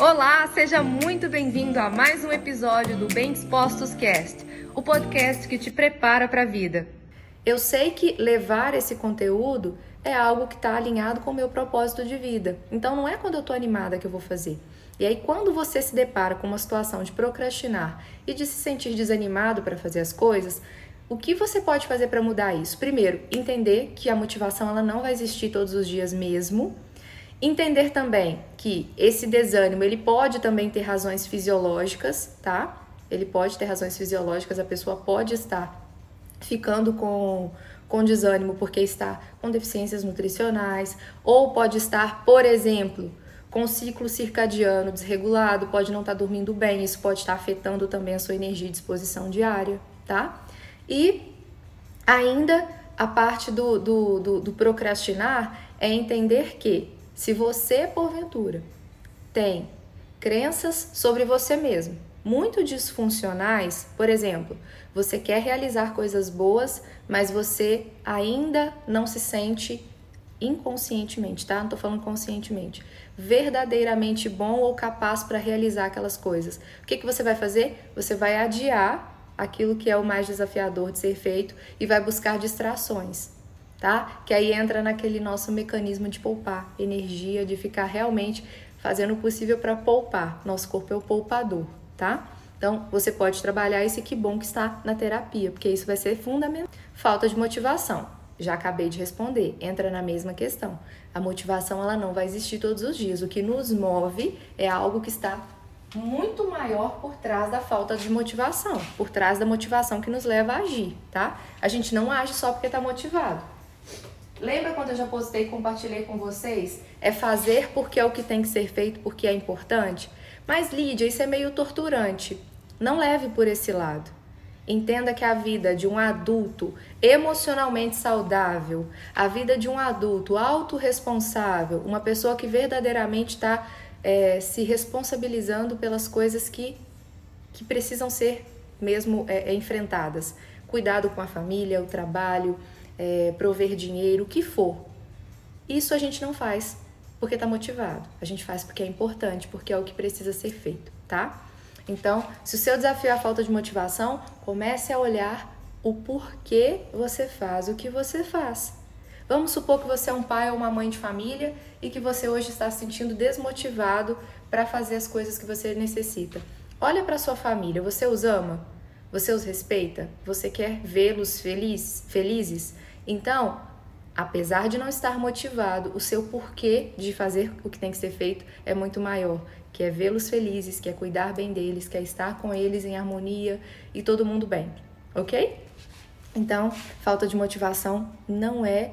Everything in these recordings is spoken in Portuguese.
Olá, seja muito bem-vindo a mais um episódio do Bem Dispostos Cast, o podcast que te prepara para a vida. Eu sei que levar esse conteúdo é algo que está alinhado com o meu propósito de vida. Então não é quando eu estou animada que eu vou fazer. E aí, quando você se depara com uma situação de procrastinar e de se sentir desanimado para fazer as coisas, o que você pode fazer para mudar isso? Primeiro, entender que a motivação ela não vai existir todos os dias mesmo. Entender também que esse desânimo ele pode também ter razões fisiológicas, tá? Ele pode ter razões fisiológicas, a pessoa pode estar ficando com com desânimo porque está com deficiências nutricionais, ou pode estar, por exemplo, com ciclo circadiano desregulado, pode não estar dormindo bem, isso pode estar afetando também a sua energia e disposição diária, tá? E ainda a parte do, do, do, do procrastinar é entender que se você, porventura, tem crenças sobre você mesmo muito disfuncionais, por exemplo, você quer realizar coisas boas, mas você ainda não se sente inconscientemente, tá? Não tô falando conscientemente. Verdadeiramente bom ou capaz para realizar aquelas coisas. O que, que você vai fazer? Você vai adiar aquilo que é o mais desafiador de ser feito e vai buscar distrações, tá? Que aí entra naquele nosso mecanismo de poupar energia, de ficar realmente fazendo o possível para poupar. Nosso corpo é o poupador tá? Então, você pode trabalhar esse que bom que está na terapia, porque isso vai ser fundamental. Falta de motivação. Já acabei de responder, entra na mesma questão. A motivação ela não vai existir todos os dias. O que nos move é algo que está muito maior por trás da falta de motivação, por trás da motivação que nos leva a agir, tá? A gente não age só porque está motivado. Lembra quando eu já postei e compartilhei com vocês? É fazer porque é o que tem que ser feito, porque é importante? Mas, Lídia, isso é meio torturante. Não leve por esse lado. Entenda que a vida de um adulto emocionalmente saudável, a vida de um adulto autorresponsável, uma pessoa que verdadeiramente está é, se responsabilizando pelas coisas que, que precisam ser mesmo é, é, enfrentadas. Cuidado com a família, o trabalho, é, prover dinheiro, o que for. Isso a gente não faz porque está motivado. A gente faz porque é importante, porque é o que precisa ser feito, tá? Então, se o seu desafio é a falta de motivação, comece a olhar o porquê você faz o que você faz. Vamos supor que você é um pai ou uma mãe de família e que você hoje está se sentindo desmotivado para fazer as coisas que você necessita. Olha para sua família, você os ama? Você os respeita? Você quer vê-los feliz, felizes? Então, apesar de não estar motivado, o seu porquê de fazer o que tem que ser feito é muito maior, que é vê-los felizes, que é cuidar bem deles, que é estar com eles em harmonia e todo mundo bem, ok? Então, falta de motivação não é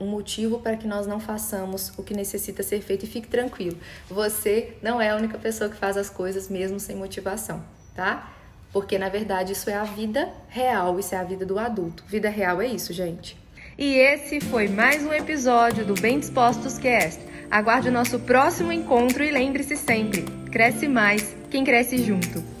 um motivo para que nós não façamos o que necessita ser feito e fique tranquilo. Você não é a única pessoa que faz as coisas mesmo sem motivação, tá? Porque na verdade isso é a vida real, isso é a vida do adulto. Vida real é isso, gente. E esse foi mais um episódio do Bem Dispostos Cast. Aguarde o nosso próximo encontro e lembre-se sempre: cresce mais quem cresce junto.